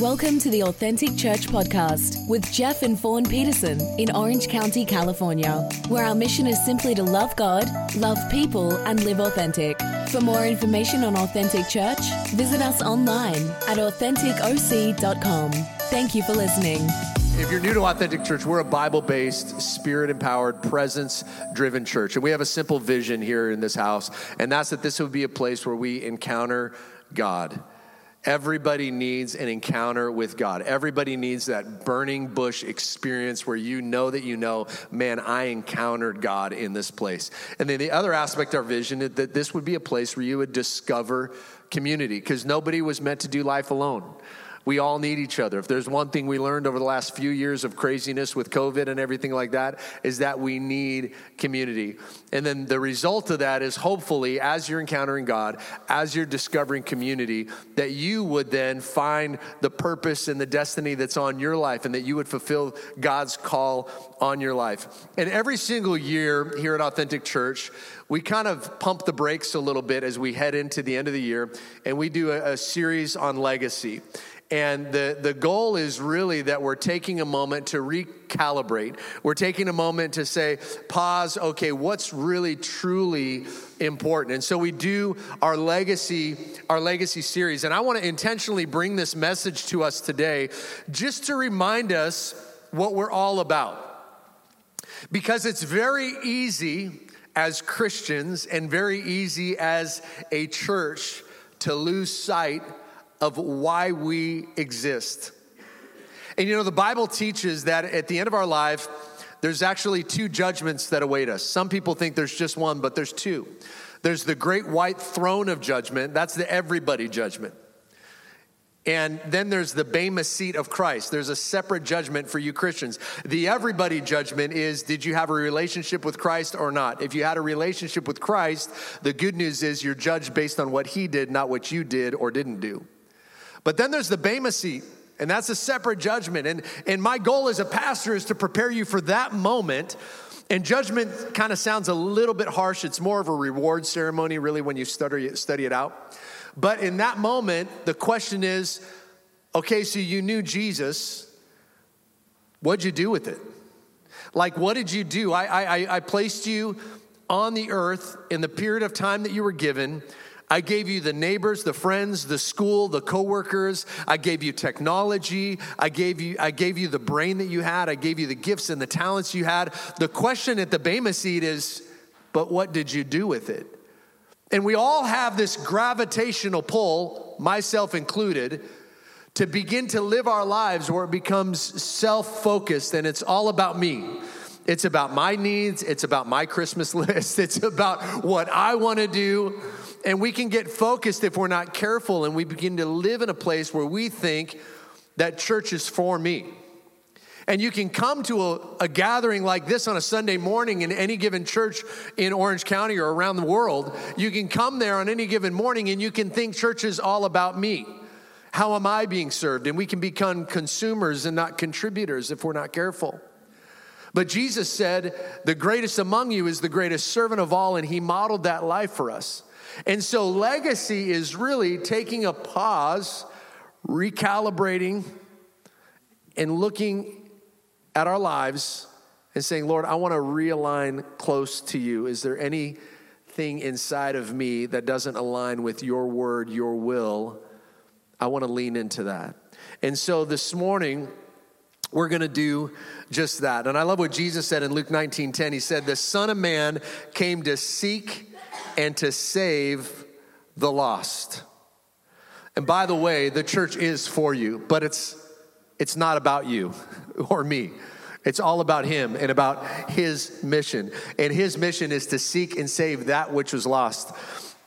Welcome to the Authentic Church Podcast with Jeff and Fawn Peterson in Orange County, California, where our mission is simply to love God, love people, and live authentic. For more information on Authentic Church, visit us online at AuthenticOC.com. Thank you for listening. If you're new to Authentic Church, we're a Bible based, spirit empowered, presence driven church. And we have a simple vision here in this house, and that's that this would be a place where we encounter God. Everybody needs an encounter with God. Everybody needs that burning bush experience where you know that you know, man, I encountered God in this place. And then the other aspect of our vision is that this would be a place where you would discover community because nobody was meant to do life alone. We all need each other. If there's one thing we learned over the last few years of craziness with COVID and everything like that, is that we need community. And then the result of that is hopefully, as you're encountering God, as you're discovering community, that you would then find the purpose and the destiny that's on your life and that you would fulfill God's call on your life. And every single year here at Authentic Church, we kind of pump the brakes a little bit as we head into the end of the year and we do a, a series on legacy. And the, the goal is really that we're taking a moment to recalibrate. We're taking a moment to say, pause, okay, what's really truly important? And so we do our legacy, our legacy series. And I want to intentionally bring this message to us today just to remind us what we're all about. Because it's very easy as Christians and very easy as a church to lose sight of why we exist. And you know, the Bible teaches that at the end of our life, there's actually two judgments that await us. Some people think there's just one, but there's two. There's the great white throne of judgment, that's the everybody judgment. And then there's the Bema seat of Christ. There's a separate judgment for you Christians. The everybody judgment is did you have a relationship with Christ or not? If you had a relationship with Christ, the good news is you're judged based on what he did, not what you did or didn't do. But then there's the Bema seat, and that's a separate judgment. And, and my goal as a pastor is to prepare you for that moment. And judgment kind of sounds a little bit harsh. It's more of a reward ceremony, really, when you study, study it out. But in that moment, the question is okay, so you knew Jesus. What'd you do with it? Like, what did you do? I, I, I placed you on the earth in the period of time that you were given I gave you the neighbors, the friends, the school, the coworkers. I gave you technology. I gave you, I gave you the brain that you had. I gave you the gifts and the talents you had. The question at the Bema seat is, but what did you do with it? And we all have this gravitational pull, myself included, to begin to live our lives where it becomes self focused and it's all about me. It's about my needs. It's about my Christmas list. It's about what I want to do. And we can get focused if we're not careful and we begin to live in a place where we think that church is for me. And you can come to a, a, gathering like this on a Sunday morning in any given church in Orange County or around the world. You can come there on any given morning and you can think church is all about me. How am I being served? And we can become consumers and not contributors if we're not careful. But Jesus said, The greatest among you is the greatest servant of all, and he modeled that life for us. And so, legacy is really taking a pause, recalibrating, and looking at our lives and saying, Lord, I want to realign close to you. Is there anything inside of me that doesn't align with your word, your will? I want to lean into that. And so, this morning, we're going to do just that. And I love what Jesus said in Luke 19 10. He said, The Son of Man came to seek and to save the lost. And by the way, the church is for you, but it's it's not about you or me. It's all about him and about his mission. And his mission is to seek and save that which was lost.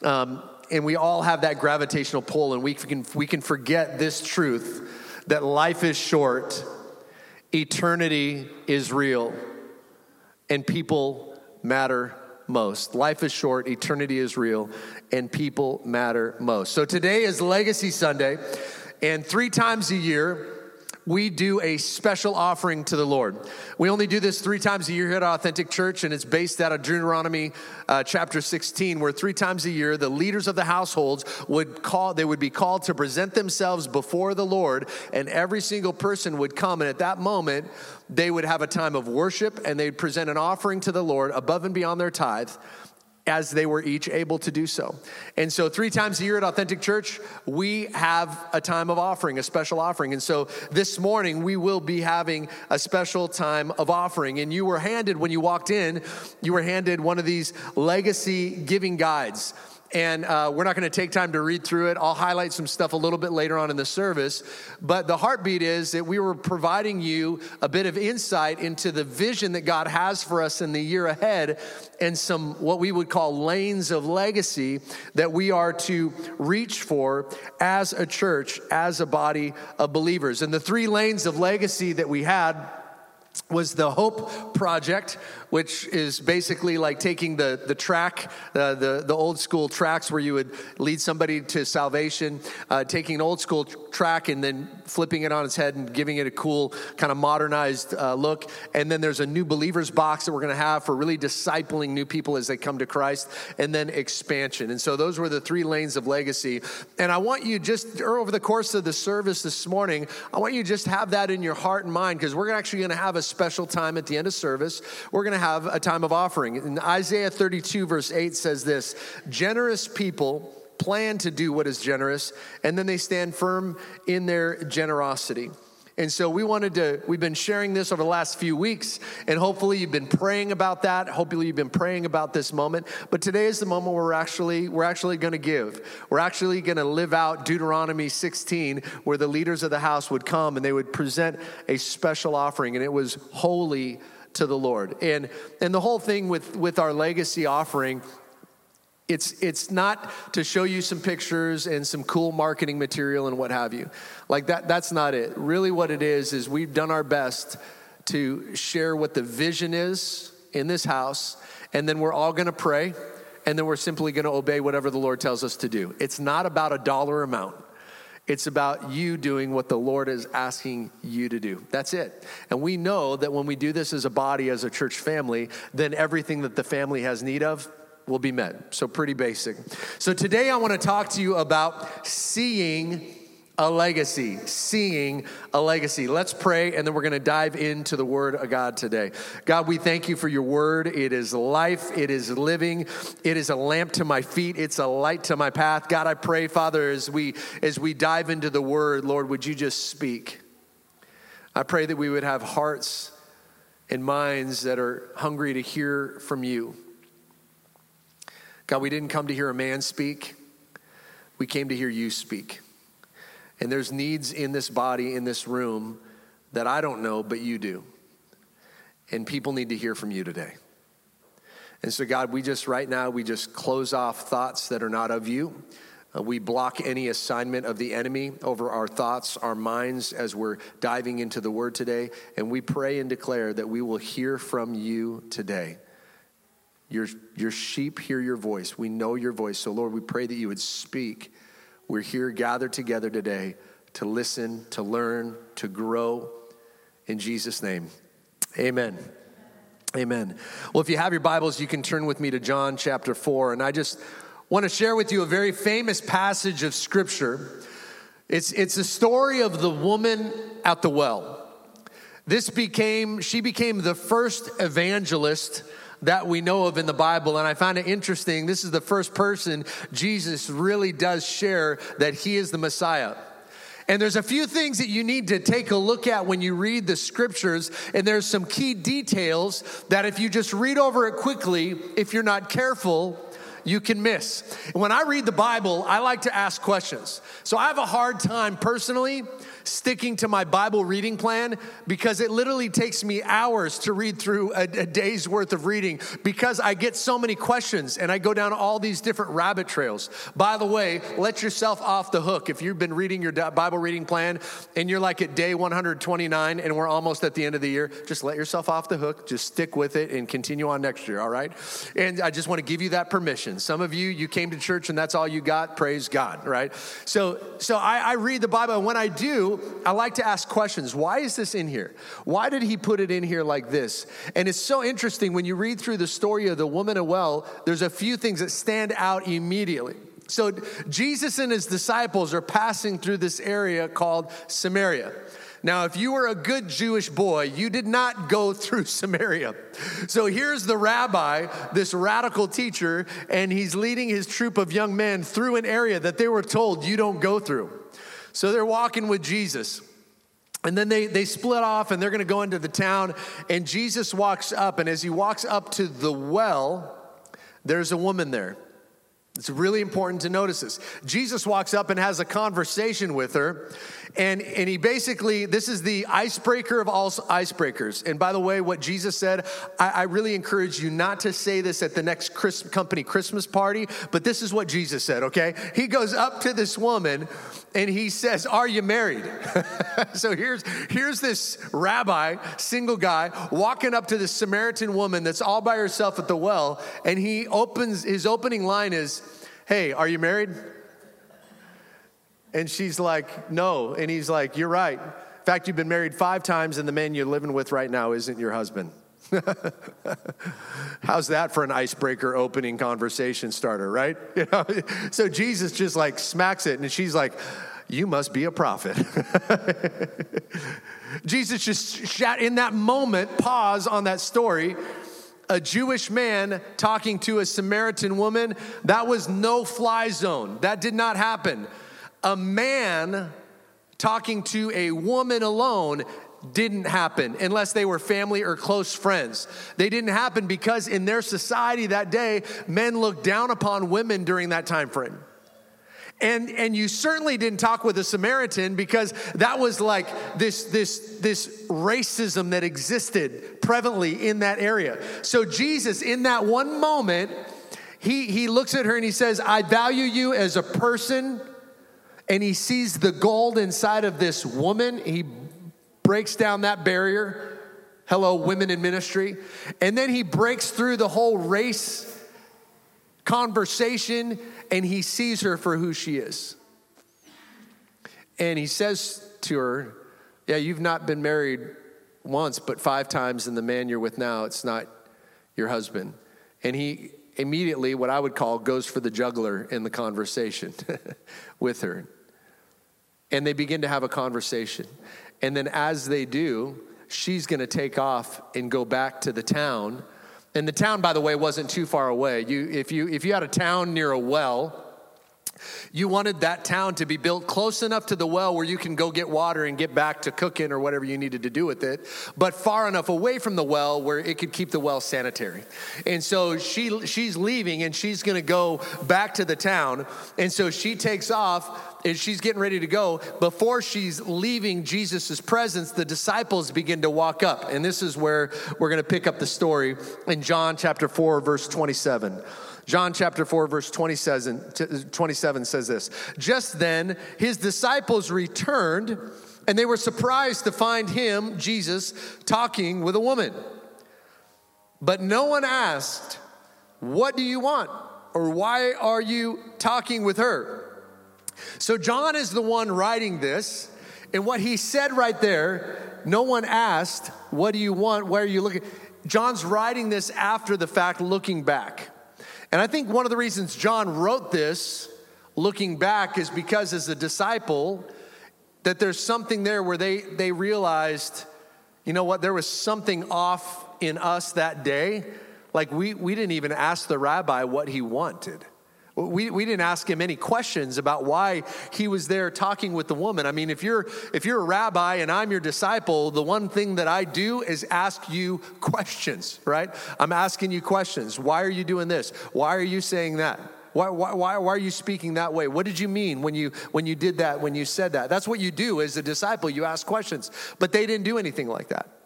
Um, and we all have that gravitational pull, and we can, we can forget this truth that life is short, eternity is real, and people matter most. Life is short, eternity is real, and people matter most. So today is Legacy Sunday, and three times a year, we do a special offering to the Lord. We only do this three times a year here at Authentic Church, and it's based out of Deuteronomy uh, chapter 16, where three times a year the leaders of the households would call, they would be called to present themselves before the Lord, and every single person would come, and at that moment, they would have a time of worship and they'd present an offering to the Lord above and beyond their tithe as they were each able to do so. And so, three times a year at Authentic Church, we have a time of offering, a special offering. And so, this morning, we will be having a special time of offering. And you were handed, when you walked in, you were handed one of these legacy giving guides. And uh, we're not going to take time to read through it. I'll highlight some stuff a little bit later on in the service. But the heartbeat is that we were providing you a bit of insight into the vision that God has for us in the year ahead and some what we would call lanes of legacy that we are to reach for as a church, as a body of believers. And the three lanes of legacy that we had was the Hope Project, which is basically like taking the, the track, uh, the, the old school tracks where you would lead somebody to salvation, uh, taking an old school track and then flipping it on its head and giving it a cool, kind of modernized uh, look. And then there's a new believers box that we're going to have for really discipling new people as they come to Christ, and then expansion. And so those were the three lanes of legacy. And I want you just, over the course of the service this morning, I want you just have that in your heart and mind because we're actually going to have a special time at the end of service. We're going to have a time of offering. In Isaiah 32, verse 8 says this Generous people plan to do what is generous, and then they stand firm in their generosity. And so we wanted to, we've been sharing this over the last few weeks, and hopefully you've been praying about that. Hopefully you've been praying about this moment. But today is the moment where we're actually, we're actually gonna give. We're actually gonna live out Deuteronomy 16, where the leaders of the house would come and they would present a special offering, and it was holy to the Lord. And and the whole thing with with our legacy offering it's it's not to show you some pictures and some cool marketing material and what have you. Like that that's not it. Really what it is is we've done our best to share what the vision is in this house and then we're all to pray and then we're simply to obey whatever the Lord tells us to do. It's not about a dollar amount. It's about you doing what the Lord is asking you to do. That's it. And we know that when we do this as a body, as a church family, then everything that the family has need of will be met. So, pretty basic. So, today I want to talk to you about seeing a legacy, seeing a legacy. Let's pray, and then we're going to dive into the Word of God today. God, we thank you for your Word. It is life, it is living, it is a lamp to my feet, it's a light to my path. God, I pray, Father, as we as we dive into the Word, Lord, would you just speak? I pray that we would have hearts and minds that are hungry to hear from you. God, we didn't come to hear a man speak, we came to hear you speak. And there's needs in this body, in this room, that I don't know, but you do. And people need to hear from you today. And so, God, we just right now, we just close off thoughts that are not of you. Uh, we block any assignment of the enemy over our thoughts, our minds, as we're diving into the word today. And we pray and declare that we will hear from you today. Your, your sheep hear your voice. We know your voice. So, Lord, we pray that you would speak we're here gathered together today to listen, to learn, to grow. In Jesus' name, amen. Amen. Well, if you have your Bibles, you can turn with me to John chapter 4. And I just want to share with you a very famous passage of Scripture. It's, it's a story of the woman at the well. This became, she became the first evangelist that we know of in the Bible. And I find it interesting. This is the first person Jesus really does share that he is the Messiah. And there's a few things that you need to take a look at when you read the scriptures. And there's some key details that if you just read over it quickly, if you're not careful, you can miss. When I read the Bible, I like to ask questions. So I have a hard time personally sticking to my Bible reading plan because it literally takes me hours to read through a, a, day's worth of reading because I get so many questions and I go down all these different rabbit trails. By the way, let yourself off the hook. If you've been reading your Bible reading plan and you're like at day 129 and we're almost at the end of the year, just let yourself off the hook. Just stick with it and continue on next year, all right? And I just want to give you that permission. Some of you, you came to church and that's all you got. Praise God, right? So, so I, I read the Bible, and when I do, I like to ask questions. Why is this in here? Why did he put it in here like this? And it's so interesting when you read through the story of the woman at well, there's a few things that stand out immediately. So Jesus and his disciples are passing through this area called Samaria. Now, if you were a good Jewish boy, you did not go through Samaria. So here's the rabbi, this radical teacher, and he's leading his troop of young men through an area that they were told you don't go through. So they're walking with Jesus. And then they, they split off and they're gonna go into the town. And Jesus walks up, and as he walks up to the well, there's a woman there. It's really important to notice this. Jesus walks up and has a conversation with her, and, and he basically, this is the icebreaker of all icebreakers. And by the way, what Jesus said, I, I really encourage you not to say this at the next Chris, company Christmas party, but this is what Jesus said, okay? He goes up to this woman and he says, Are you married? so here's, here's this rabbi, single guy, walking up to this Samaritan woman that's all by herself at the well, and he opens, his opening line is, Hey, are you married? And she's like, No. And he's like, You're right. In fact, you've been married five times, and the man you're living with right now isn't your husband. How's that for an icebreaker opening conversation starter, right? You know? So Jesus just like smacks it, and she's like, You must be a prophet. Jesus just shot in that moment, pause on that story. A Jewish man talking to a Samaritan woman, that was no fly zone. That did not happen. A man talking to a woman alone didn't happen unless they were family or close friends. They didn't happen because in their society that day, men looked down upon women during that time frame. And, and you certainly didn't talk with a Samaritan because that was like this, this, this racism that existed prevalently in that area. So, Jesus, in that one moment, he, he looks at her and he says, I value you as a person. And he sees the gold inside of this woman. He breaks down that barrier. Hello, women in ministry. And then he breaks through the whole race conversation and he sees her for who she is. And he says to her, Yeah, you've not been married once, but five times, and the man you're with now, it's not your husband. And he immediately, what I would call, goes for the juggler in the conversation with her. And they begin to have a conversation. And then as they do, she's going to take off and go back to the town. And the town, by the way, wasn't too far away. You, if, you, if you had a town near a well, you wanted that town to be built close enough to the well where you can go get water and get back to cooking or whatever you needed to do with it, but far enough away from the well where it could keep the well sanitary. And so she she's leaving and she's going to go back to the town. And so she takes off and she's getting ready to go. Before she's leaving Jesus' presence, the disciples begin to walk up. And this is where we're going to pick up the story in John chapter 4 verse 27. John chapter 4, verse 27, 27 says this Just then, his disciples returned, and they were surprised to find him, Jesus, talking with a woman. But no one asked, What do you want? Or why are you talking with her? So, John is the one writing this. And what he said right there, no one asked, What do you want? Where are you looking? John's writing this after the fact, looking back. And I think one of the reasons John wrote this, looking back, is because as a disciple, that there's something there where they, they realized, you know what, there was something off in us that day. Like we, we didn't even ask the rabbi what he wanted. We, we didn't ask him any questions about why he was there talking with the woman. I mean, if you're if you're a rabbi and I'm your disciple, the one thing that I do is ask you questions, right? I'm asking you questions. Why are you doing this? Why are you saying that? Why, why, why, why are you speaking that way? What did you mean when you when you did that, when you said that? That's what you do as a disciple. You ask questions. But they didn't do anything like that.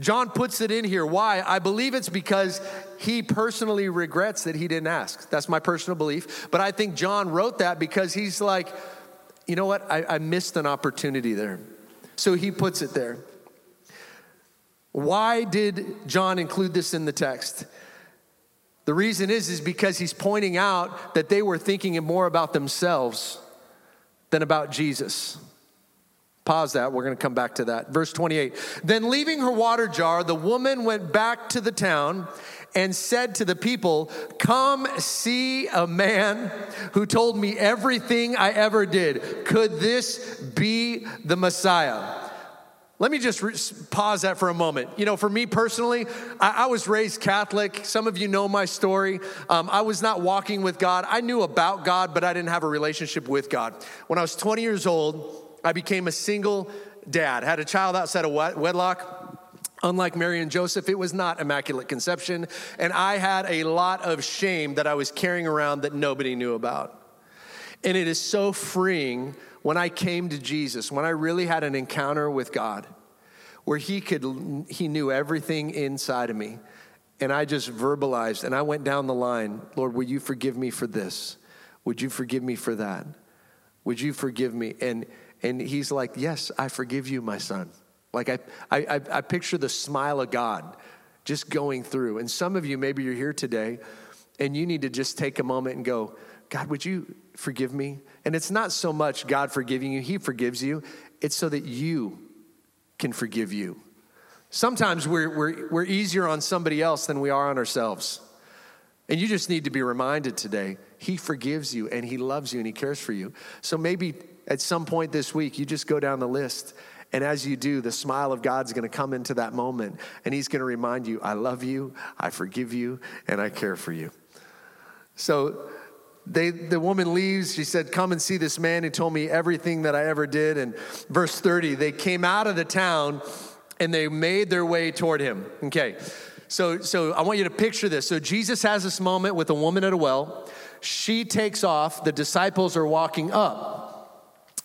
John puts it in here. Why? I believe it's because he personally regrets that he didn't ask. That's my personal belief. But I think John wrote that because he's like, you know what? I, I missed an opportunity there. So he puts it there. Why did John include this in the text? The reason is is because he's pointing out that they were thinking more about themselves than about Jesus. Pause that. We're going to come back to that. Verse 28. Then leaving her water jar, the woman went back to the town and said to the people, Come see a man who told me everything I ever did. Could this be the Messiah? Let me just re- pause that for a moment. You know, for me personally, I, I was raised Catholic. Some of you know my story. Um, I was not walking with God. I knew about God, but I didn't have a relationship with God. When I was 20 years old, I became a single dad, had a child outside of wedlock. Unlike Mary and Joseph, it was not immaculate conception. And I had a lot of shame that I was carrying around that nobody knew about. And it is so freeing when I came to Jesus, when I really had an encounter with God, where He could, He knew everything inside of me. And I just verbalized and I went down the line Lord, will you forgive me for this? Would you forgive me for that? Would you forgive me? And, and He's like, Yes, I forgive you, my son. Like I, I, I picture the smile of God just going through. And some of you, maybe you're here today and you need to just take a moment and go, God, would you forgive me? And it's not so much God forgiving you, He forgives you. It's so that you can forgive you. Sometimes we're, we're, we're easier on somebody else than we are on ourselves. And you just need to be reminded today He forgives you and He loves you and He cares for you. So maybe at some point this week, you just go down the list. And as you do, the smile of God's gonna come into that moment and He's gonna remind you, I love you, I forgive you, and I care for you. So they, the woman leaves. She said, Come and see this man who told me everything that I ever did. And verse 30, they came out of the town and they made their way toward him. Okay, so, so I want you to picture this. So Jesus has this moment with a woman at a well. She takes off, the disciples are walking up.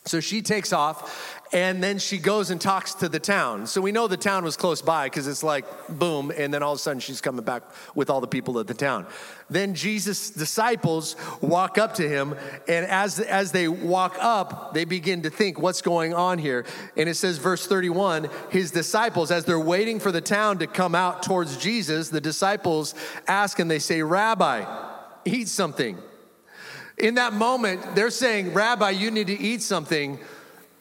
So she takes off and then she goes and talks to the town. So we know the town was close by because it's like boom, and then all of a sudden she's coming back with all the people of the town. Then Jesus' disciples walk up to him, and as, as they walk up, they begin to think, what's going on here? And it says, verse 31 his disciples, as they're waiting for the town to come out towards Jesus, the disciples ask and they say, Rabbi, eat something. In that moment, they're saying, Rabbi, you need to eat something.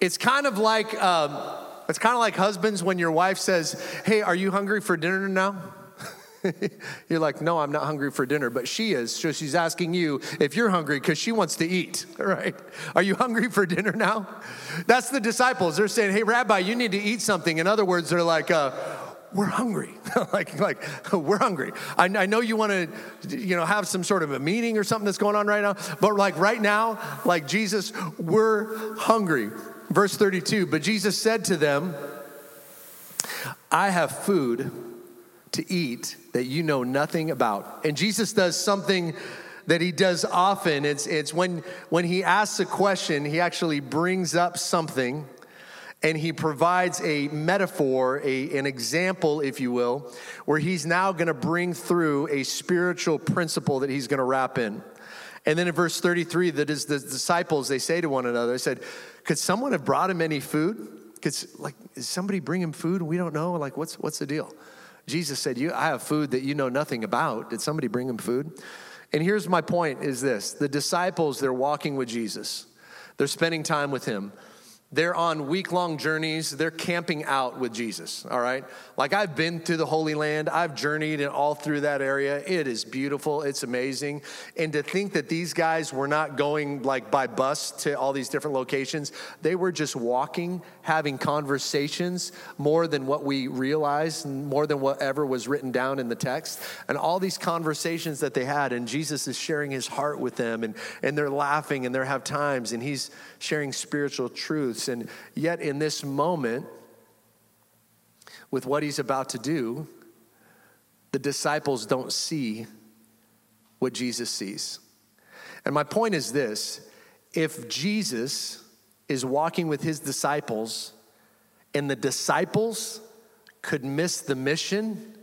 It's kind of like um, it's kind of like husbands when your wife says, "Hey, are you hungry for dinner now?" you're like, "No, I'm not hungry for dinner," but she is. So she's asking you if you're hungry because she wants to eat. Right? Are you hungry for dinner now? That's the disciples. They're saying, "Hey, Rabbi, you need to eat something." In other words, they're like. Uh, we're hungry. like, like we're hungry. I, I know you want to, you know, have some sort of a meeting or something that's going on right now, but like right now, like Jesus, we're hungry. Verse 32 But Jesus said to them, I have food to eat that you know nothing about. And Jesus does something that he does often. It's, it's when, when he asks a question, he actually brings up something and he provides a metaphor, a, an example, if you will, where he's now going to bring through a spiritual principle that he's going to wrap in. And then in verse 33, that is the disciples, they say to one another, they said, Could someone have brought him any food? Could, like, is somebody bring him food? We don't know. Like, what's, what's the deal? Jesus said, you, I have food that you know nothing about. Did somebody bring him food? And here's my point is this the disciples, they're walking with Jesus. They're spending time with him. They're on week long journeys. They're camping out with Jesus, all right? Like I've been to the Holy Land, I've journeyed all through that area. It is beautiful, it's amazing. And to think that these guys were not going like by bus to all these different locations, they were just walking, having conversations more than what we realized, more than whatever was written down in the text. And all these conversations that they had, and Jesus is sharing his heart with them, and, and they're laughing and they have times, and he's sharing spiritual truths. And yet, in this moment, with what he's about to do, the disciples don't see what Jesus sees. And my point is this if Jesus is walking with his disciples and the disciples could miss the mission,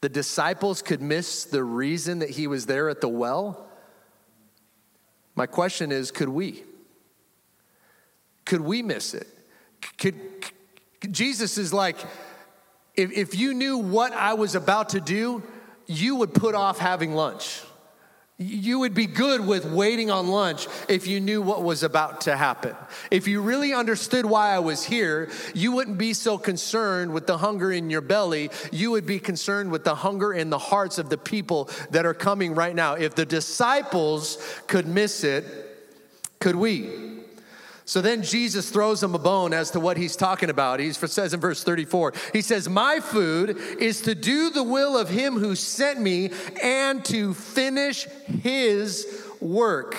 the disciples could miss the reason that he was there at the well. My question is could we? Could we miss it? Could, Jesus is like, if, if you knew what I was about to do, you would put off having lunch. You would be good with waiting on lunch if you knew what was about to happen. If you really understood why I was here, you wouldn't be so concerned with the hunger in your belly. You would be concerned with the hunger in the hearts of the people that are coming right now. If the disciples could miss it, could we? So then Jesus throws him a bone as to what he's talking about. He says in verse 34, he says, My food is to do the will of him who sent me and to finish his work.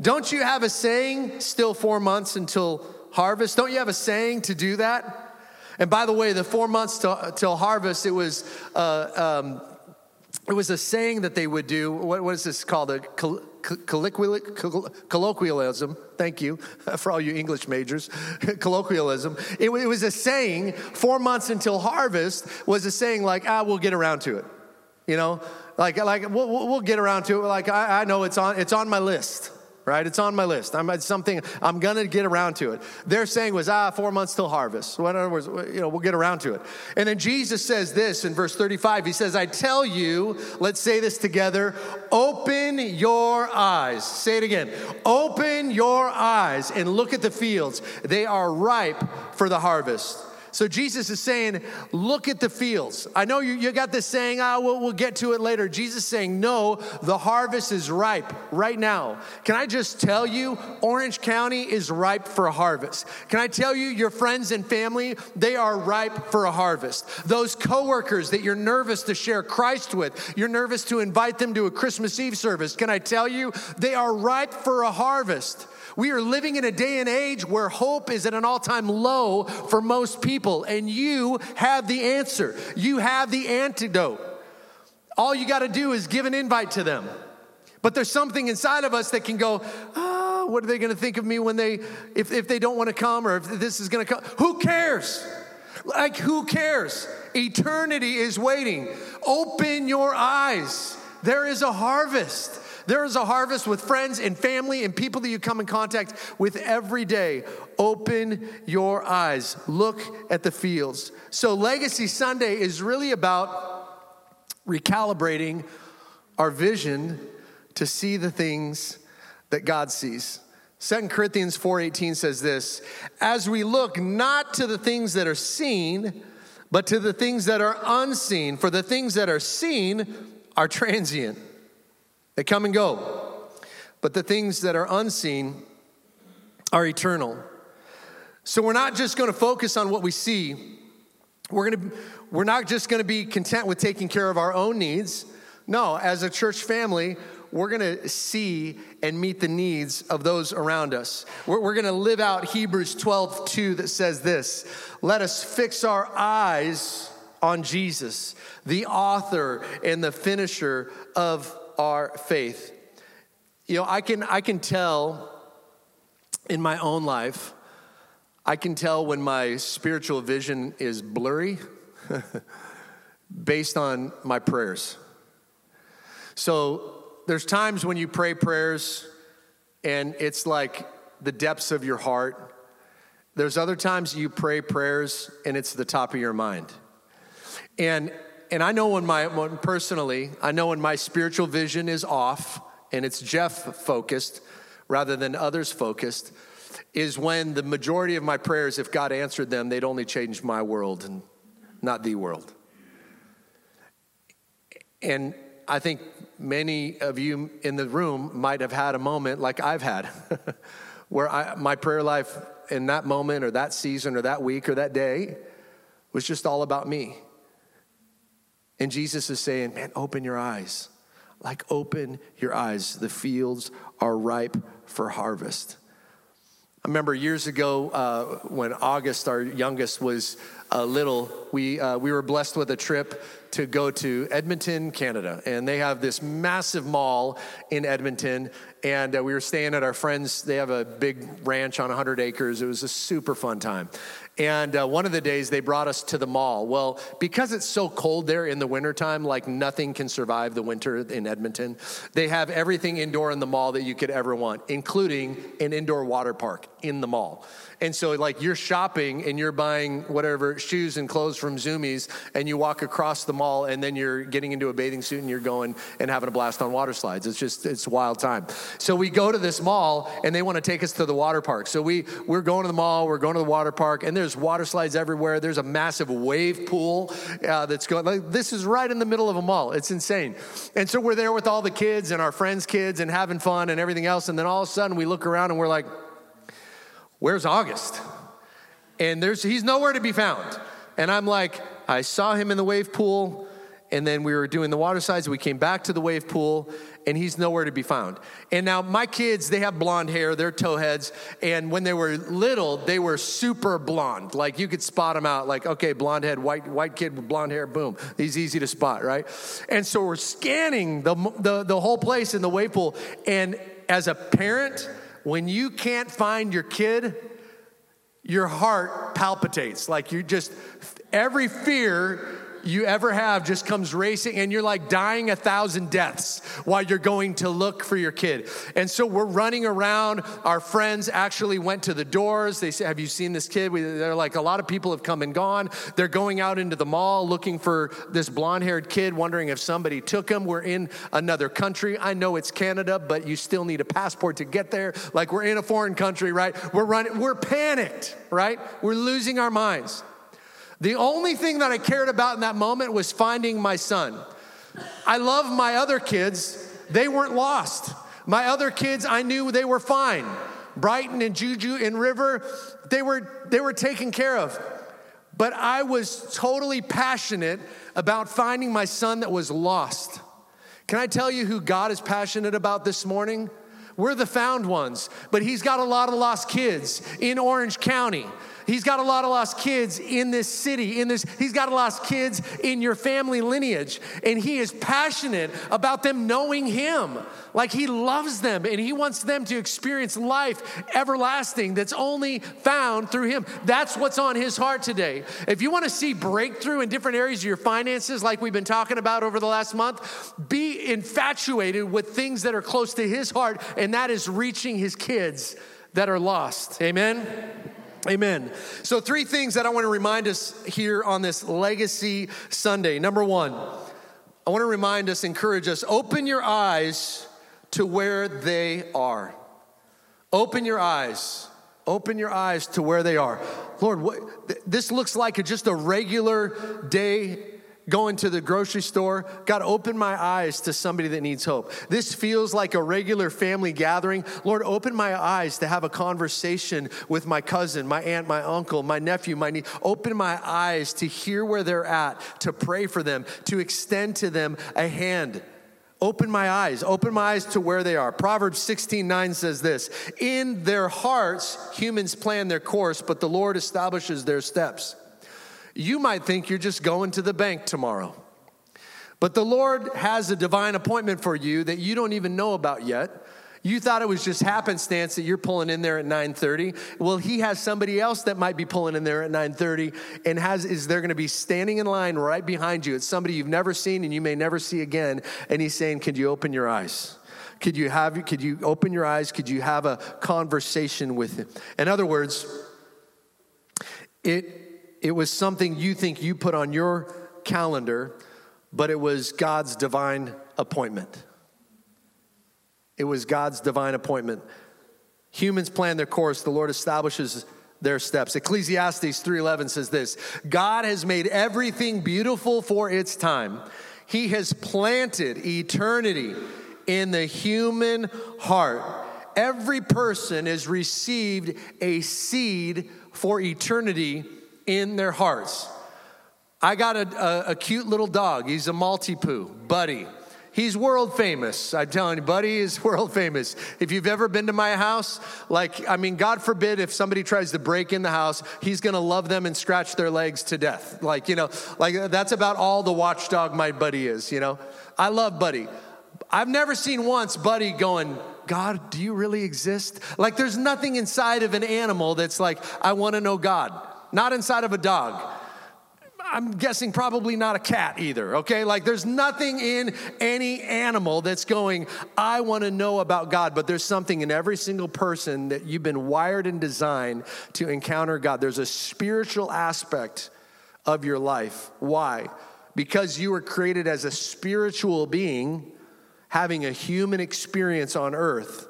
Don't you have a saying, still four months until harvest? Don't you have a saying to do that? And by the way, the four months till, till harvest, it was uh, um, it was a saying that they would do. What, what is this called? A colloquialism. Thank you for all you English majors. colloquialism. It, it, was a saying, four months until harvest was a saying like, ah, we'll get around to it. You know, like, like we'll, we'll get around to it. Like, I, I know it's on, it's on my list right? It's on my list. I'm something I'm gonna get around to it. Their saying was, ah, four months till harvest. In other words, you know, we'll get around to it. And then Jesus says this in verse 35. He says, I tell you, let's say this together, open your eyes. Say it again. Open your eyes and look at the fields. They are ripe for the harvest. So Jesus is saying, look at the fields. I know you, you got this saying, ah, we'll, we'll get to it later. Jesus saying, no, the harvest is ripe right now. Can I just tell you, Orange County is ripe for a harvest. Can I tell you, your friends and family, they are ripe for a harvest. Those coworkers that you're nervous to share Christ with, you're nervous to invite them to a Christmas Eve service. Can I tell you, they are ripe for a harvest. We are living in a day and age where hope is at an all time low for most people, and you have the answer. You have the antidote. All you got to do is give an invite to them. But there's something inside of us that can go, ah, what are they going to think of me when they, if, if they don't want to come or if this is going to come? Who cares? Like, who cares? Eternity is waiting. Open your eyes. There is a harvest. There is a harvest with friends and family and people that you come in contact with every day. Open your eyes, look at the fields. So, Legacy Sunday is really about recalibrating our vision to see the things that God sees. 2 Corinthians 4:18 says this, as we look not to the things that are seen, but to the things that are unseen, for the things that are seen are transient they come and go. But the things that are unseen are eternal. So we're not just going to focus on what we see. We're going to we're not just going to be content with taking care of our own needs. No, as a church family, we're going to see and meet the needs of those around us. We're, we're going to live out Hebrews 12, 2 that says this Let us fix our eyes on Jesus, the author and the finisher of our faith. You know, I can, I can tell in my own life, I can tell when my spiritual vision is blurry based on my prayers. So there's times when you pray prayers and it's like the depths of your heart. There's other times you pray prayers and it's the top of your mind. And and I know when my, when personally, I know when my spiritual vision is off and it's Jeff focused rather than others focused, is when the majority of my prayers, if God answered them, they'd only change my world and not the world. And I think many of you in the room might have had a moment like I've had, where I, my prayer life in that moment or that season or that week or that day was just all about me. And Jesus is saying, man, open your eyes. Like, open your eyes. The fields are ripe for harvest. I remember years ago uh, when August, our youngest, was uh, little, we, uh, we were blessed with a trip to go to Edmonton, Canada. And they have this massive mall in Edmonton. And uh, we were staying at our friends, they have a big ranch on 100 acres. It was a super fun time. And uh, one of the days they brought us to the mall. Well, because it's so cold there in the wintertime, like nothing can survive the winter in Edmonton, they have everything indoor in the mall that you could ever want, including an indoor water park in the mall. And so, like, you're shopping and you're buying whatever shoes and clothes from Zumiez, and you walk across the mall, and then you're getting into a bathing suit and you're going and having a blast on water slides. It's just, it's wild time. So, we go to this mall, and they want to take us to the water park. So, we, we're going to the mall, we're going to the water park, and there's water slides everywhere. There's a massive wave pool uh, that's going, like, this is right in the middle of a mall. It's insane. And so, we're there with all the kids and our friends' kids and having fun and everything else. And then all of a sudden, we look around and we're like, Where's August? And there's, he's nowhere to be found. And I'm like, I saw him in the wave pool, and then we were doing the water slides. We came back to the wave pool, and he's nowhere to be found. And now my kids, they have blonde hair, they're towheads, and when they were little, they were super blonde. Like you could spot them out, like, okay, blonde head, white, white kid with blonde hair, boom. He's easy to spot, right? And so we're scanning the, the, the whole place in the wave pool, and as a parent, when you can't find your kid, your heart palpitates. Like you just, every fear you ever have just comes racing and you're like dying a thousand deaths while you're going to look for your kid. And so we're running around. Our friends actually went to the doors. They say, Have you seen this kid? We, they're like, A lot of people have come and gone. They're going out into the mall looking for this blonde haired kid, wondering if somebody took him. We're in another country. I know it's Canada, but you still need a passport to get there. Like we're in a foreign country, right? We're running, we're panicked, right? We're losing our minds. The only thing that I cared about in that moment was finding my son. I love my other kids, they weren't lost. My other kids, I knew they were fine. Brighton and Juju and River, they were, they were taken care of. But I was totally passionate about finding my son that was lost. Can I tell you who God is passionate about this morning? We're the found ones, but He's got a lot of lost kids in Orange County. He's got a lot of lost kids in this city, in this, he's got a lost kids in your family lineage. And he is passionate about them knowing him. Like he loves them and he wants them to experience life everlasting that's only found through him. That's what's on his heart today. If you want to see breakthrough in different areas of your finances, like we've been talking about over the last month, be infatuated with things that are close to his heart, and that is reaching his kids that are lost. Amen. Amen. So, three things that I want to remind us here on this Legacy Sunday. Number one, I want to remind us, encourage us, open your eyes to where they are. Open your eyes. Open your eyes to where they are. Lord, what, this looks like just a regular day going to the grocery store, God, open my eyes to somebody that needs hope. This feels like a regular family gathering. Lord, open my eyes to have a conversation with my cousin, my aunt, my uncle, my nephew, my niece. Open my eyes to hear where they're at, to pray for them, to extend to them a hand. Open my eyes, open my eyes to where they are. Proverbs 16 9 says this In their hearts, humans plan their course, but the Lord establishes their steps. You might think you're just going to the bank tomorrow. But the Lord has a divine appointment for you that you don't even know about yet. You thought it was just happenstance that you're pulling in there at 9:30. Well, he has somebody else that might be pulling in there at 9:30 and has is they're going to be standing in line right behind you. It's somebody you've never seen and you may never see again and he's saying, "Could you open your eyes?" Could you have could you open your eyes? Could you have a conversation with him? In other words, it it was something you think you put on your calendar, but it was God's divine appointment. It was God's divine appointment. Humans plan their course, the Lord establishes their steps. Ecclesiastes 3:11 says this, God has made everything beautiful for its time. He has planted eternity in the human heart. Every person has received a seed for eternity in their hearts. I got a, a, a cute little dog. He's a Maltipoo, Buddy. He's world famous. I'm telling you, Buddy is world famous. If you've ever been to my house, like, I mean, God forbid if somebody tries to break in the house, he's gonna love them and scratch their legs to death. Like, you know, like that's about all the watchdog my buddy is, you know? I love Buddy. I've never seen once Buddy going, God, do you really exist? Like, there's nothing inside of an animal that's like, I wanna know God not inside of a dog. I'm guessing probably not a cat either, okay? Like there's nothing in any animal that's going, I want to know about God, but there's something in every single person that you've been wired and designed to encounter God. There's a spiritual aspect of your life. Why? Because you were created as a spiritual being having a human experience on earth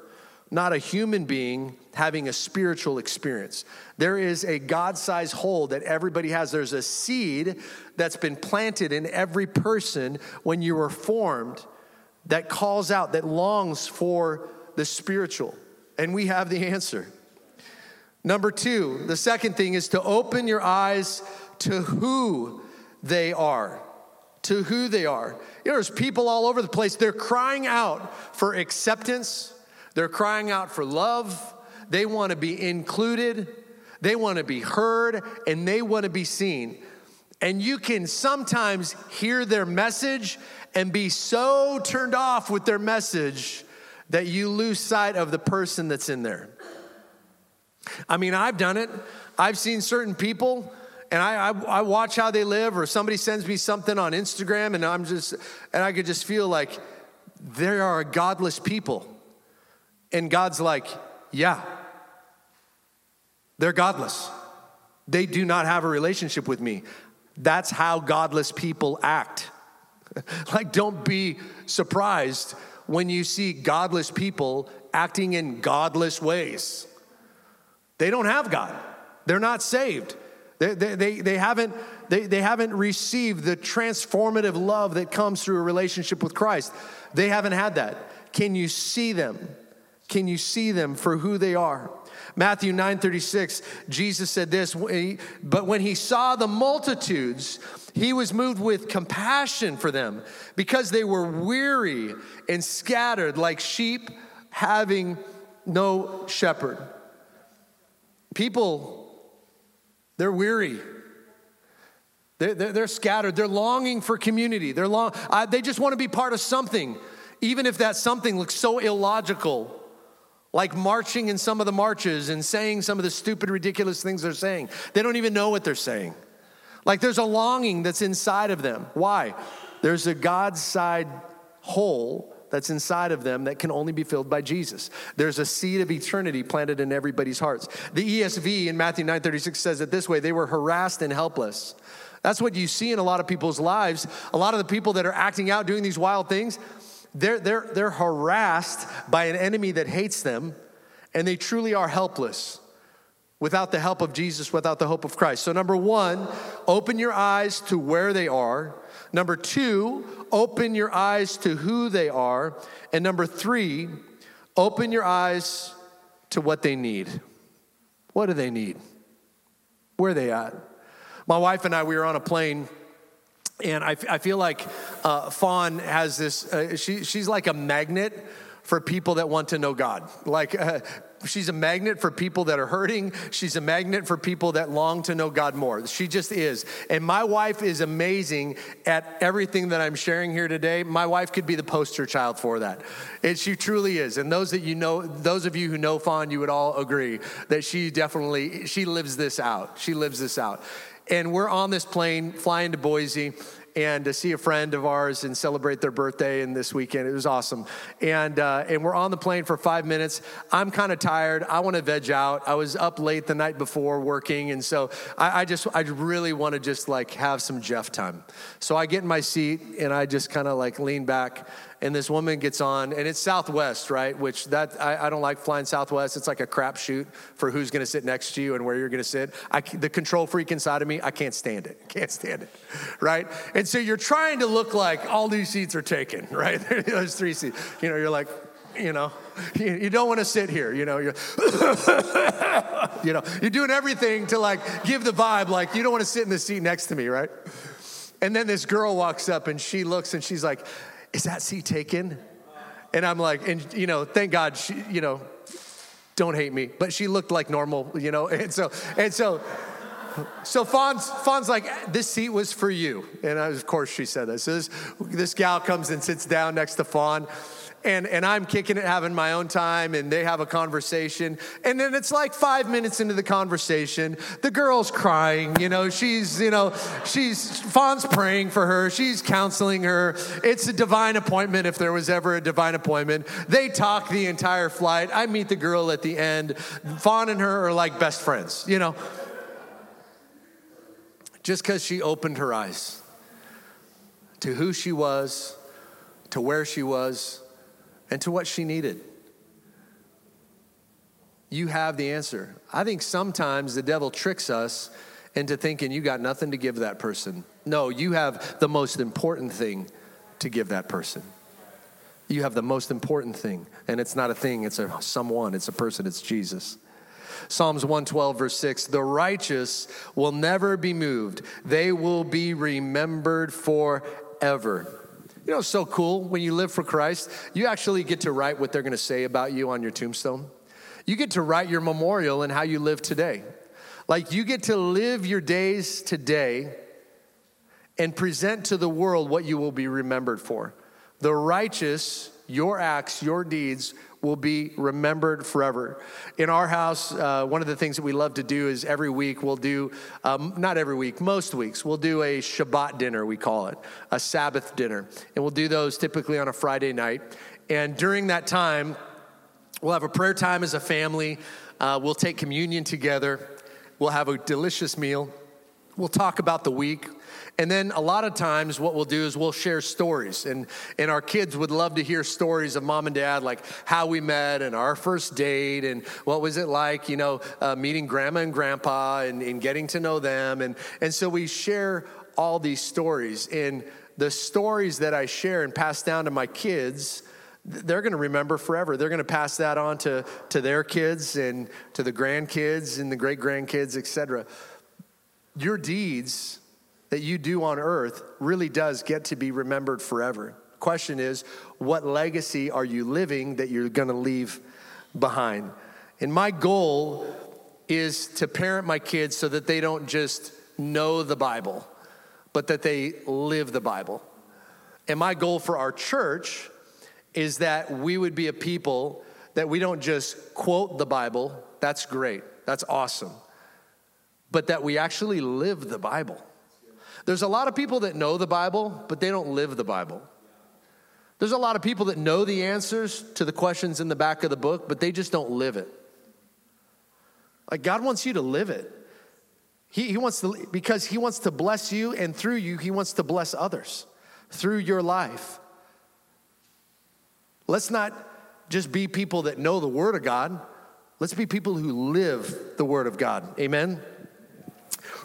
not a human being having a spiritual experience. There is a God sized hole that everybody has. There's a seed that's been planted in every person when you were formed that calls out, that longs for the spiritual. And we have the answer. Number two, the second thing is to open your eyes to who they are. To who they are. You know, there's people all over the place. They're crying out for acceptance they're crying out for love. They want to be included. They want to be heard and they want to be seen. And you can sometimes hear their message and be so turned off with their message that you lose sight of the person that's in there. I mean, I've done it. I've seen certain people and I, I, I, watch how they live, or somebody sends me something on Instagram, and I'm just, and I could just feel like they are a godless people. And God's like, yeah, they're godless. They do not have a relationship with me. That's how godless people act. like, don't be surprised when you see godless people acting in godless ways. They don't have God, they're not saved. They, they, they, they, haven't, they, they haven't received the transformative love that comes through a relationship with Christ. They haven't had that. Can you see them? Can you see them for who they are? Matthew 9:36 Jesus said this but when he saw the multitudes he was moved with compassion for them because they were weary and scattered like sheep having no shepherd. People they're weary. They're, scattered. They're longing for community. They're long they just want to be part of something even if that something looks so illogical like marching in some of the marches and saying some of the stupid, ridiculous things they're saying. They don't even know what they're saying. Like there's a longing that's inside of them. Why? There's a God side hole that's inside of them that can only be filled by Jesus. There's a seed of eternity planted in everybody's hearts. The ESV in Matthew 9:36 says it this way, they were harassed and helpless. That's what you see in a lot of people's lives. A lot of the people that are acting out doing these wild things, they're, they're, they're harassed by an enemy that hates them, and they truly are helpless without the help of Jesus, without the hope of Christ. So, number one, open your eyes to where they are. Number two, open your eyes to who they are. And number three, open your eyes to what they need. What do they need? Where are they at? My wife and I, we were on a plane and I, I feel like uh, Fawn has this, uh, she, she's like a magnet for people that want to know God. Like, uh, she's a magnet for people that are hurting. She's a magnet for people that long to know God more. She just is. And my wife is amazing at everything that I'm sharing here today. My wife could be the poster child for that. And she truly is. And those that you know, those of you who know Fawn, you would all agree that she definitely, she lives this out. She lives this out. And we're on this plane flying to Boise and to see a friend of ours and celebrate their birthday and this weekend. It was awesome. And, uh, and we're on the plane for five minutes. I'm kind of tired. I want to veg out. I was up late the night before working. And so I, I just, I really want to just like have some Jeff time. So I get in my seat and I just kind of like lean back and this woman gets on, and it's Southwest, right? Which that I, I don't like flying Southwest. It's like a crapshoot for who's going to sit next to you and where you're going to sit. I, the control freak inside of me, I can't stand it. Can't stand it, right? And so you're trying to look like all these seats are taken, right? There's three seats. You know, you're like, you know, you, don't want to sit here. You know, you're, you know, you're doing everything to like give the vibe like you don't want to sit in the seat next to me, right? And then this girl walks up and she looks and she's like, is that seat taken? And I'm like, and you know, thank God, she, you know, don't hate me, but she looked like normal, you know, and so, and so, so Fawn's, Fawn's like, this seat was for you. And I, of course she said that. So this, this gal comes and sits down next to Fawn and, and I'm kicking it, having my own time, and they have a conversation. And then it's like five minutes into the conversation, the girl's crying, you know, she's, you know, she's, Fawn's praying for her, she's counseling her. It's a divine appointment if there was ever a divine appointment. They talk the entire flight. I meet the girl at the end. Fawn and her are like best friends, you know, just because she opened her eyes to who she was, to where she was and to what she needed. You have the answer. I think sometimes the devil tricks us into thinking you got nothing to give that person. No, you have the most important thing to give that person. You have the most important thing, and it's not a thing, it's a someone, it's a person, it's Jesus. Psalms 112, verse 6 The righteous will never be moved, they will be remembered forever. You know, it's so cool when you live for Christ, you actually get to write what they're going to say about you on your tombstone. You get to write your memorial and how you live today. Like you get to live your days today and present to the world what you will be remembered for. The righteous, your acts, your deeds will be remembered forever. In our house, uh, one of the things that we love to do is every week we'll do, um, not every week, most weeks, we'll do a Shabbat dinner, we call it, a Sabbath dinner. And we'll do those typically on a Friday night. And during that time, we'll have a prayer time as a family. Uh, we'll take communion together. We'll have a delicious meal. We'll talk about the week. And then a lot of times, what we'll do is we'll share stories. And, and our kids would love to hear stories of mom and dad, like how we met and our first date and what was it like, you know, uh, meeting grandma and grandpa and, and getting to know them. And, and so we share all these stories. And the stories that I share and pass down to my kids, they're going to remember forever. They're going to pass that on to, to their kids and to the grandkids and the great grandkids, etc. Your deeds that you do on earth really does get to be remembered forever. Question is, what legacy are you living that you're going to leave behind? And my goal is to parent my kids so that they don't just know the Bible, but that they live the Bible. And my goal for our church is that we would be a people that we don't just quote the Bible, that's great, that's awesome, but that we actually live the Bible. There's a lot of people that know the Bible, but they don't live the Bible. There's a lot of people that know the answers to the questions in the back of the book, but they just don't live it. Like God wants you to live it. He, he wants to, because He wants to bless you, and through you, He wants to bless others through your life. Let's not just be people that know the Word of God. Let's be people who live the Word of God. Amen.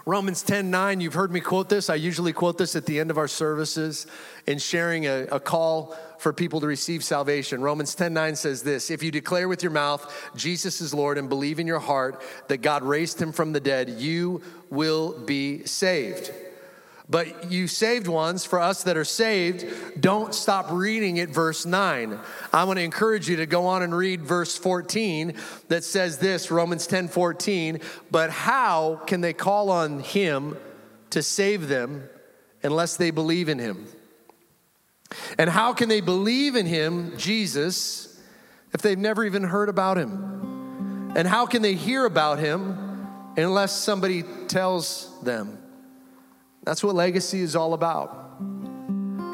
Romans 10 9, you've heard me quote this. I usually quote this at the end of our services in sharing a, a call for people to receive salvation. Romans 10 9 says this If you declare with your mouth Jesus is Lord and believe in your heart that God raised him from the dead, you will be saved. But you saved ones, for us that are saved, don't stop reading at verse 9. I want to encourage you to go on and read verse 14 that says this Romans 10 14. But how can they call on him to save them unless they believe in him? And how can they believe in him, Jesus, if they've never even heard about him? And how can they hear about him unless somebody tells them? That's what legacy is all about.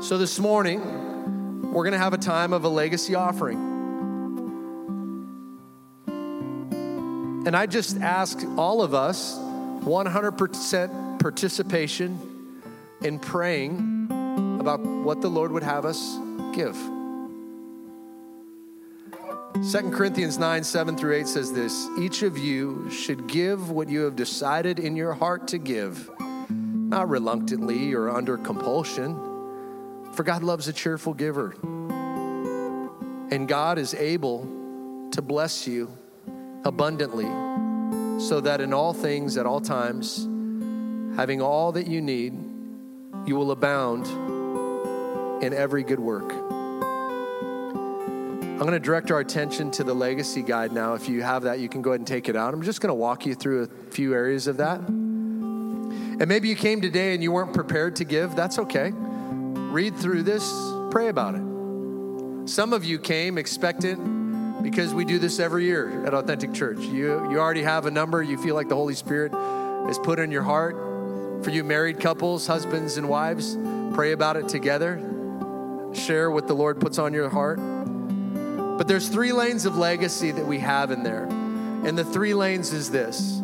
So this morning, we're going to have a time of a legacy offering. And I just ask all of us 100% participation in praying about what the Lord would have us give. 2 Corinthians 9, 7 through 8 says this Each of you should give what you have decided in your heart to give not reluctantly or under compulsion, for God loves a cheerful giver. And God is able to bless you abundantly, so that in all things, at all times, having all that you need, you will abound in every good work. I'm going to direct our attention to the legacy guide now. If you have that, you can go ahead and take it out. I'm just going to walk you through a few areas of that. And maybe you came today and you weren't prepared to give. That's okay. Read through this, pray about it. Some of you came expectant because we do this every year at Authentic Church. You, you already have a number you feel like the Holy Spirit has put in your heart. For you married couples, husbands and wives, pray about it together. Share what the Lord puts on your heart. But there's three lanes of legacy that we have in there. And the three lanes is this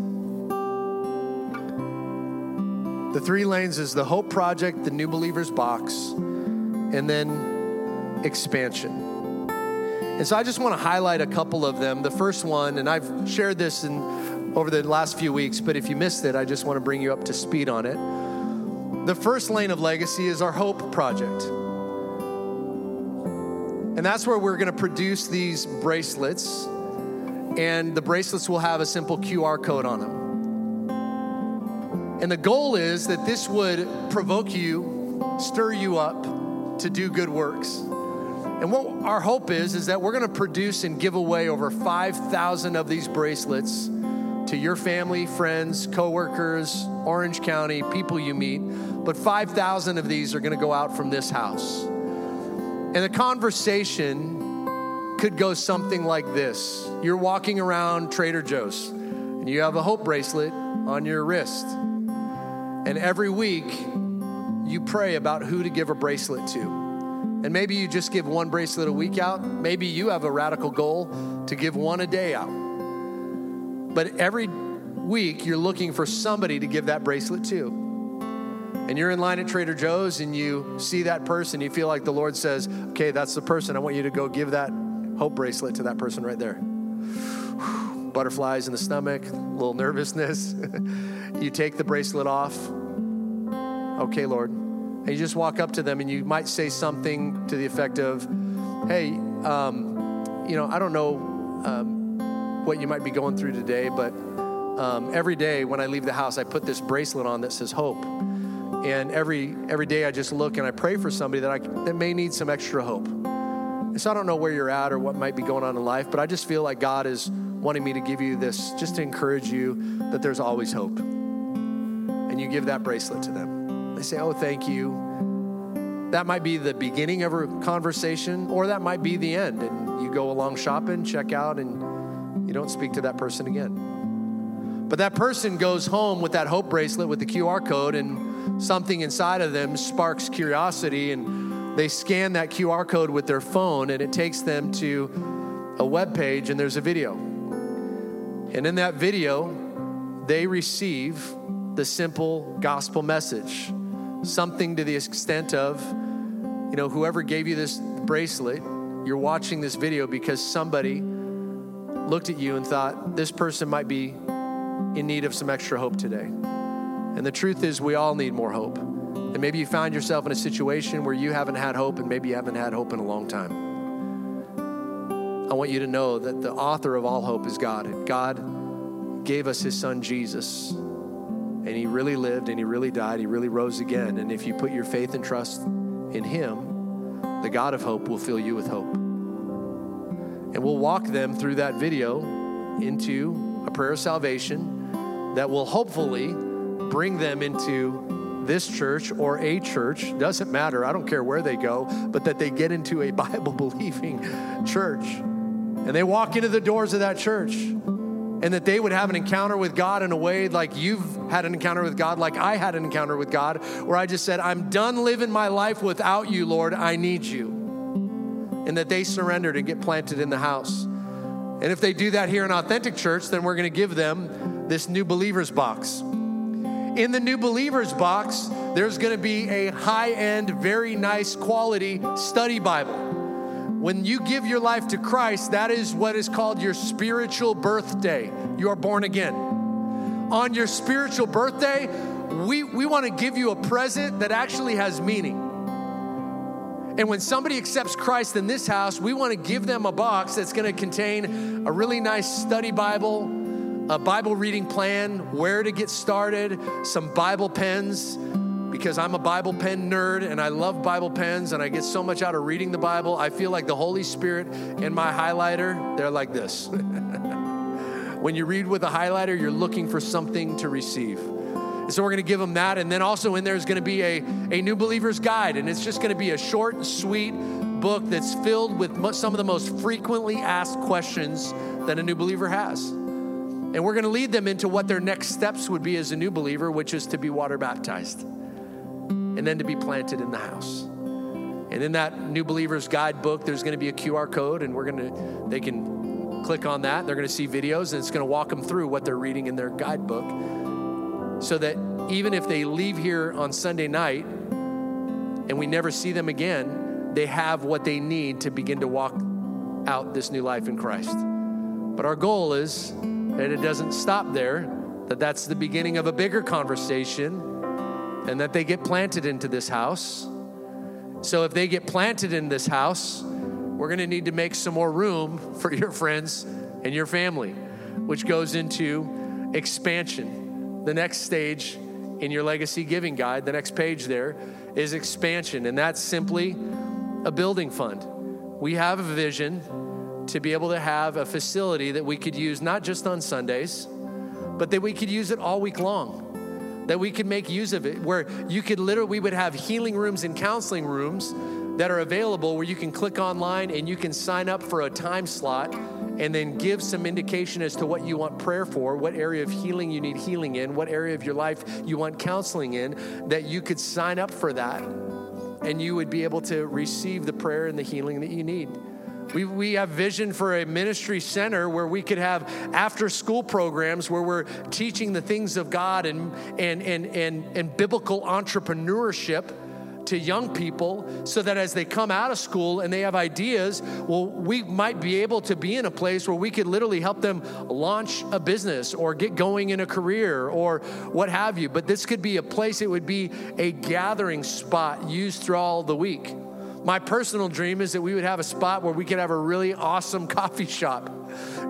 the three lanes is the Hope Project, the New Believers Box, and then expansion. And so I just want to highlight a couple of them. The first one, and I've shared this in, over the last few weeks, but if you missed it, I just want to bring you up to speed on it. The first lane of legacy is our Hope Project. And that's where we're going to produce these bracelets. And the bracelets will have a simple QR code on them. And the goal is that this would provoke you, stir you up to do good works. And what our hope is, is that we're going to produce and give away over 5,000 of these bracelets to your family, friends, coworkers, Orange County, people you meet. But 5,000 of these are going to go out from this house. And the conversation could go something like this You're walking around Trader Joe's, and you have a hope bracelet on your wrist. And every week, you pray about who to give a bracelet to. And maybe you just give one bracelet a week out. Maybe you have a radical goal to give one a day out. But every week, you're looking for somebody to give that bracelet to. And you're in line at Trader Joe's and you see that person, you feel like the Lord says, Okay, that's the person. I want you to go give that hope bracelet to that person right there. Butterflies in the stomach, a little nervousness. you take the bracelet off. Okay, Lord. And you just walk up to them and you might say something to the effect of, Hey, um, you know, I don't know um, what you might be going through today, but um, every day when I leave the house, I put this bracelet on that says hope. And every every day I just look and I pray for somebody that I that may need some extra hope. So I don't know where you're at or what might be going on in life, but I just feel like God is wanting me to give you this just to encourage you that there's always hope. And you give that bracelet to them. They say, "Oh, thank you." That might be the beginning of a conversation, or that might be the end. And you go along shopping, check out, and you don't speak to that person again. But that person goes home with that hope bracelet with the QR code, and something inside of them sparks curiosity, and they scan that QR code with their phone, and it takes them to a web page, and there's a video. And in that video, they receive the simple gospel message something to the extent of, you know, whoever gave you this bracelet, you're watching this video because somebody looked at you and thought, this person might be in need of some extra hope today. And the truth is, we all need more hope. And maybe you found yourself in a situation where you haven't had hope, and maybe you haven't had hope in a long time. I want you to know that the author of all hope is God. God gave us his son Jesus and he really lived and he really died. He really rose again. And if you put your faith and trust in him, the God of hope will fill you with hope. And we'll walk them through that video into a prayer of salvation that will hopefully bring them into this church or a church, doesn't matter, I don't care where they go, but that they get into a Bible believing church. And they walk into the doors of that church and that they would have an encounter with God in a way like you've had an encounter with God, like I had an encounter with God, where I just said, I'm done living my life without you, Lord. I need you. And that they surrendered and get planted in the house. And if they do that here in Authentic Church, then we're going to give them this new believers box. In the new believers box, there's going to be a high end, very nice quality study Bible. When you give your life to Christ, that is what is called your spiritual birthday. You are born again. On your spiritual birthday, we, we want to give you a present that actually has meaning. And when somebody accepts Christ in this house, we want to give them a box that's going to contain a really nice study Bible, a Bible reading plan, where to get started, some Bible pens, because I'm a Bible pen nerd and I love Bible pens and I get so much out of reading the Bible. I feel like the Holy Spirit in my highlighter, they're like this. when you read with a highlighter, you're looking for something to receive. And so we're going to give them that. And then also in there is going to be a, a new believer's guide. And it's just going to be a short and sweet book that's filled with some of the most frequently asked questions that a new believer has. And we're going to lead them into what their next steps would be as a new believer, which is to be water baptized and then to be planted in the house. And in that new believer's guidebook, there's going to be a QR code, and we're going to, they can click on that. They're going to see videos, and it's going to walk them through what they're reading in their guidebook so that even if they leave here on Sunday night and we never see them again, they have what they need to begin to walk out this new life in Christ. But our goal is that it doesn't stop there, that that's the beginning of a bigger conversation, and that they get planted into this house so if they get planted in this house, we're going to need to make some more room for your friends and your family, which goes into expansion. The next stage in your legacy giving guide, the next page there is expansion, and that's simply a building fund. We have a vision to be able to have a facility that we could use not just on Sundays, but that we could use it all week long that we could make use of it, where you could literally, we would have healing rooms and counseling rooms that are available where you can click online and you can sign up for a time slot and then give some indication as to what you want prayer for, what area of healing you need healing in, what area of your life you want counseling in, that you could sign up for that and you would be able to receive the prayer and the healing that you need. We, we have vision for a ministry center where we could have after school programs where we're teaching the things of God and, and, and, and, and biblical entrepreneurship to young people so that as they come out of school and they have ideas, well, we might be able to be in a place where we could literally help them launch a business or get going in a career or what have you. But this could be a place, it would be a gathering spot used through all the week. My personal dream is that we would have a spot where we could have a really awesome coffee shop.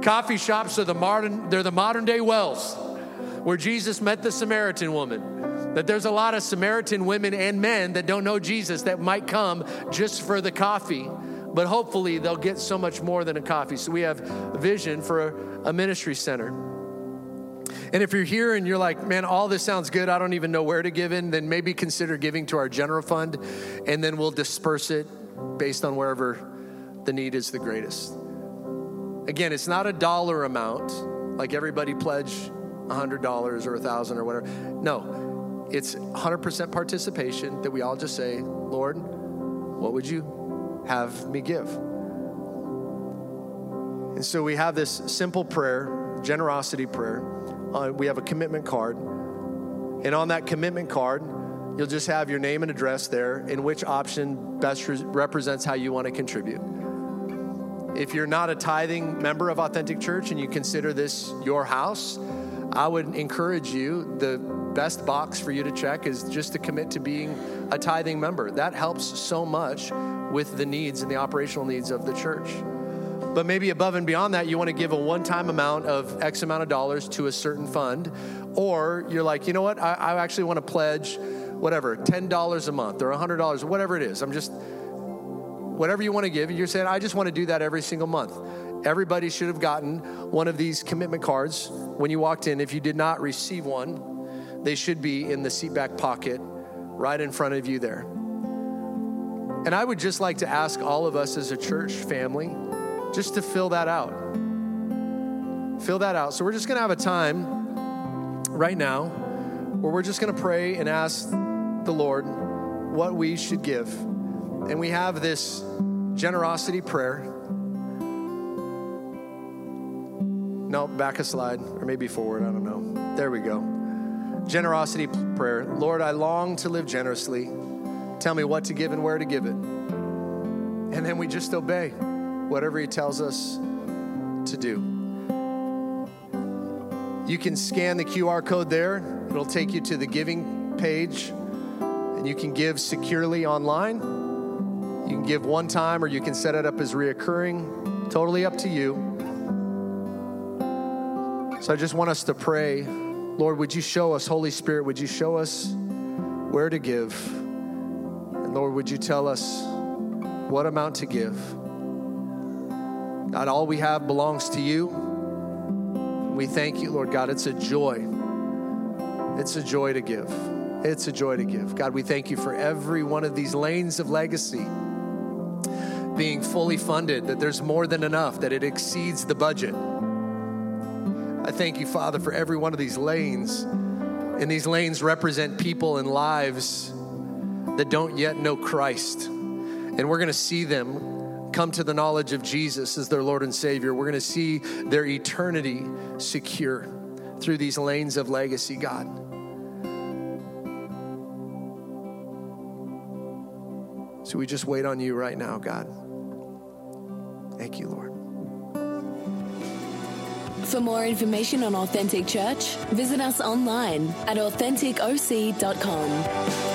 Coffee shops are the modern, they're the modern day wells where Jesus met the Samaritan woman. That there's a lot of Samaritan women and men that don't know Jesus that might come just for the coffee, but hopefully they'll get so much more than a coffee. So we have a vision for a, a ministry center. And if you're here and you're like, man, all this sounds good, I don't even know where to give in, then maybe consider giving to our general fund and then we'll disperse it based on wherever the need is the greatest. Again, it's not a dollar amount like everybody pledge $100 or 1000 or whatever. No, it's 100% participation that we all just say, Lord, what would you have me give? And so we have this simple prayer, generosity prayer uh, we have a commitment card. And on that commitment card, you'll just have your name and address there, in which option best re- represents how you want to contribute. If you're not a tithing member of Authentic Church and you consider this your house, I would encourage you, the best box for you to check is just to commit to being a tithing member. That helps so much with the needs and the operational needs of the church. But maybe above and beyond that, you want to give a one time amount of X amount of dollars to a certain fund. Or you're like, you know what, I, I actually want to pledge whatever, $10 a month or $100, whatever it is. I'm just, whatever you want to give, you're saying, I just want to do that every single month. Everybody should have gotten one of these commitment cards when you walked in. If you did not receive one, they should be in the seat back pocket right in front of you there. And I would just like to ask all of us as a church family just to fill that out. Fill that out. So we're just going to have a time right now where we're just going to pray and ask the Lord what we should give. And we have this generosity prayer. No, back a slide, or maybe forward, I don't know. There we go. Generosity prayer. Lord, I long to live generously. Tell me what to give and where to give it. And then we just obey whatever He tells us to do. You can scan the QR code there, it'll take you to the giving page, and you can give securely online. You can give one time, or you can set it up as reoccurring. Totally up to you. So I just want us to pray Lord, would you show us, Holy Spirit, would you show us where to give? And Lord, would you tell us what amount to give? God, all we have belongs to you. We thank you, Lord God. It's a joy. It's a joy to give. It's a joy to give. God, we thank you for every one of these lanes of legacy. being fully funded, that there's more than enough, that it exceeds the budget. I thank you, Father, for every one of these lanes. And these lanes represent people and lives that don't yet know Christ. And we're going to see them come to the knowledge of Jesus as their Lord and Savior. We're going to see their eternity secure through these lanes of legacy, God. So we just wait on you right now, God. Thank you, Lord. For more information on Authentic Church, visit us online at AuthenticOC.com.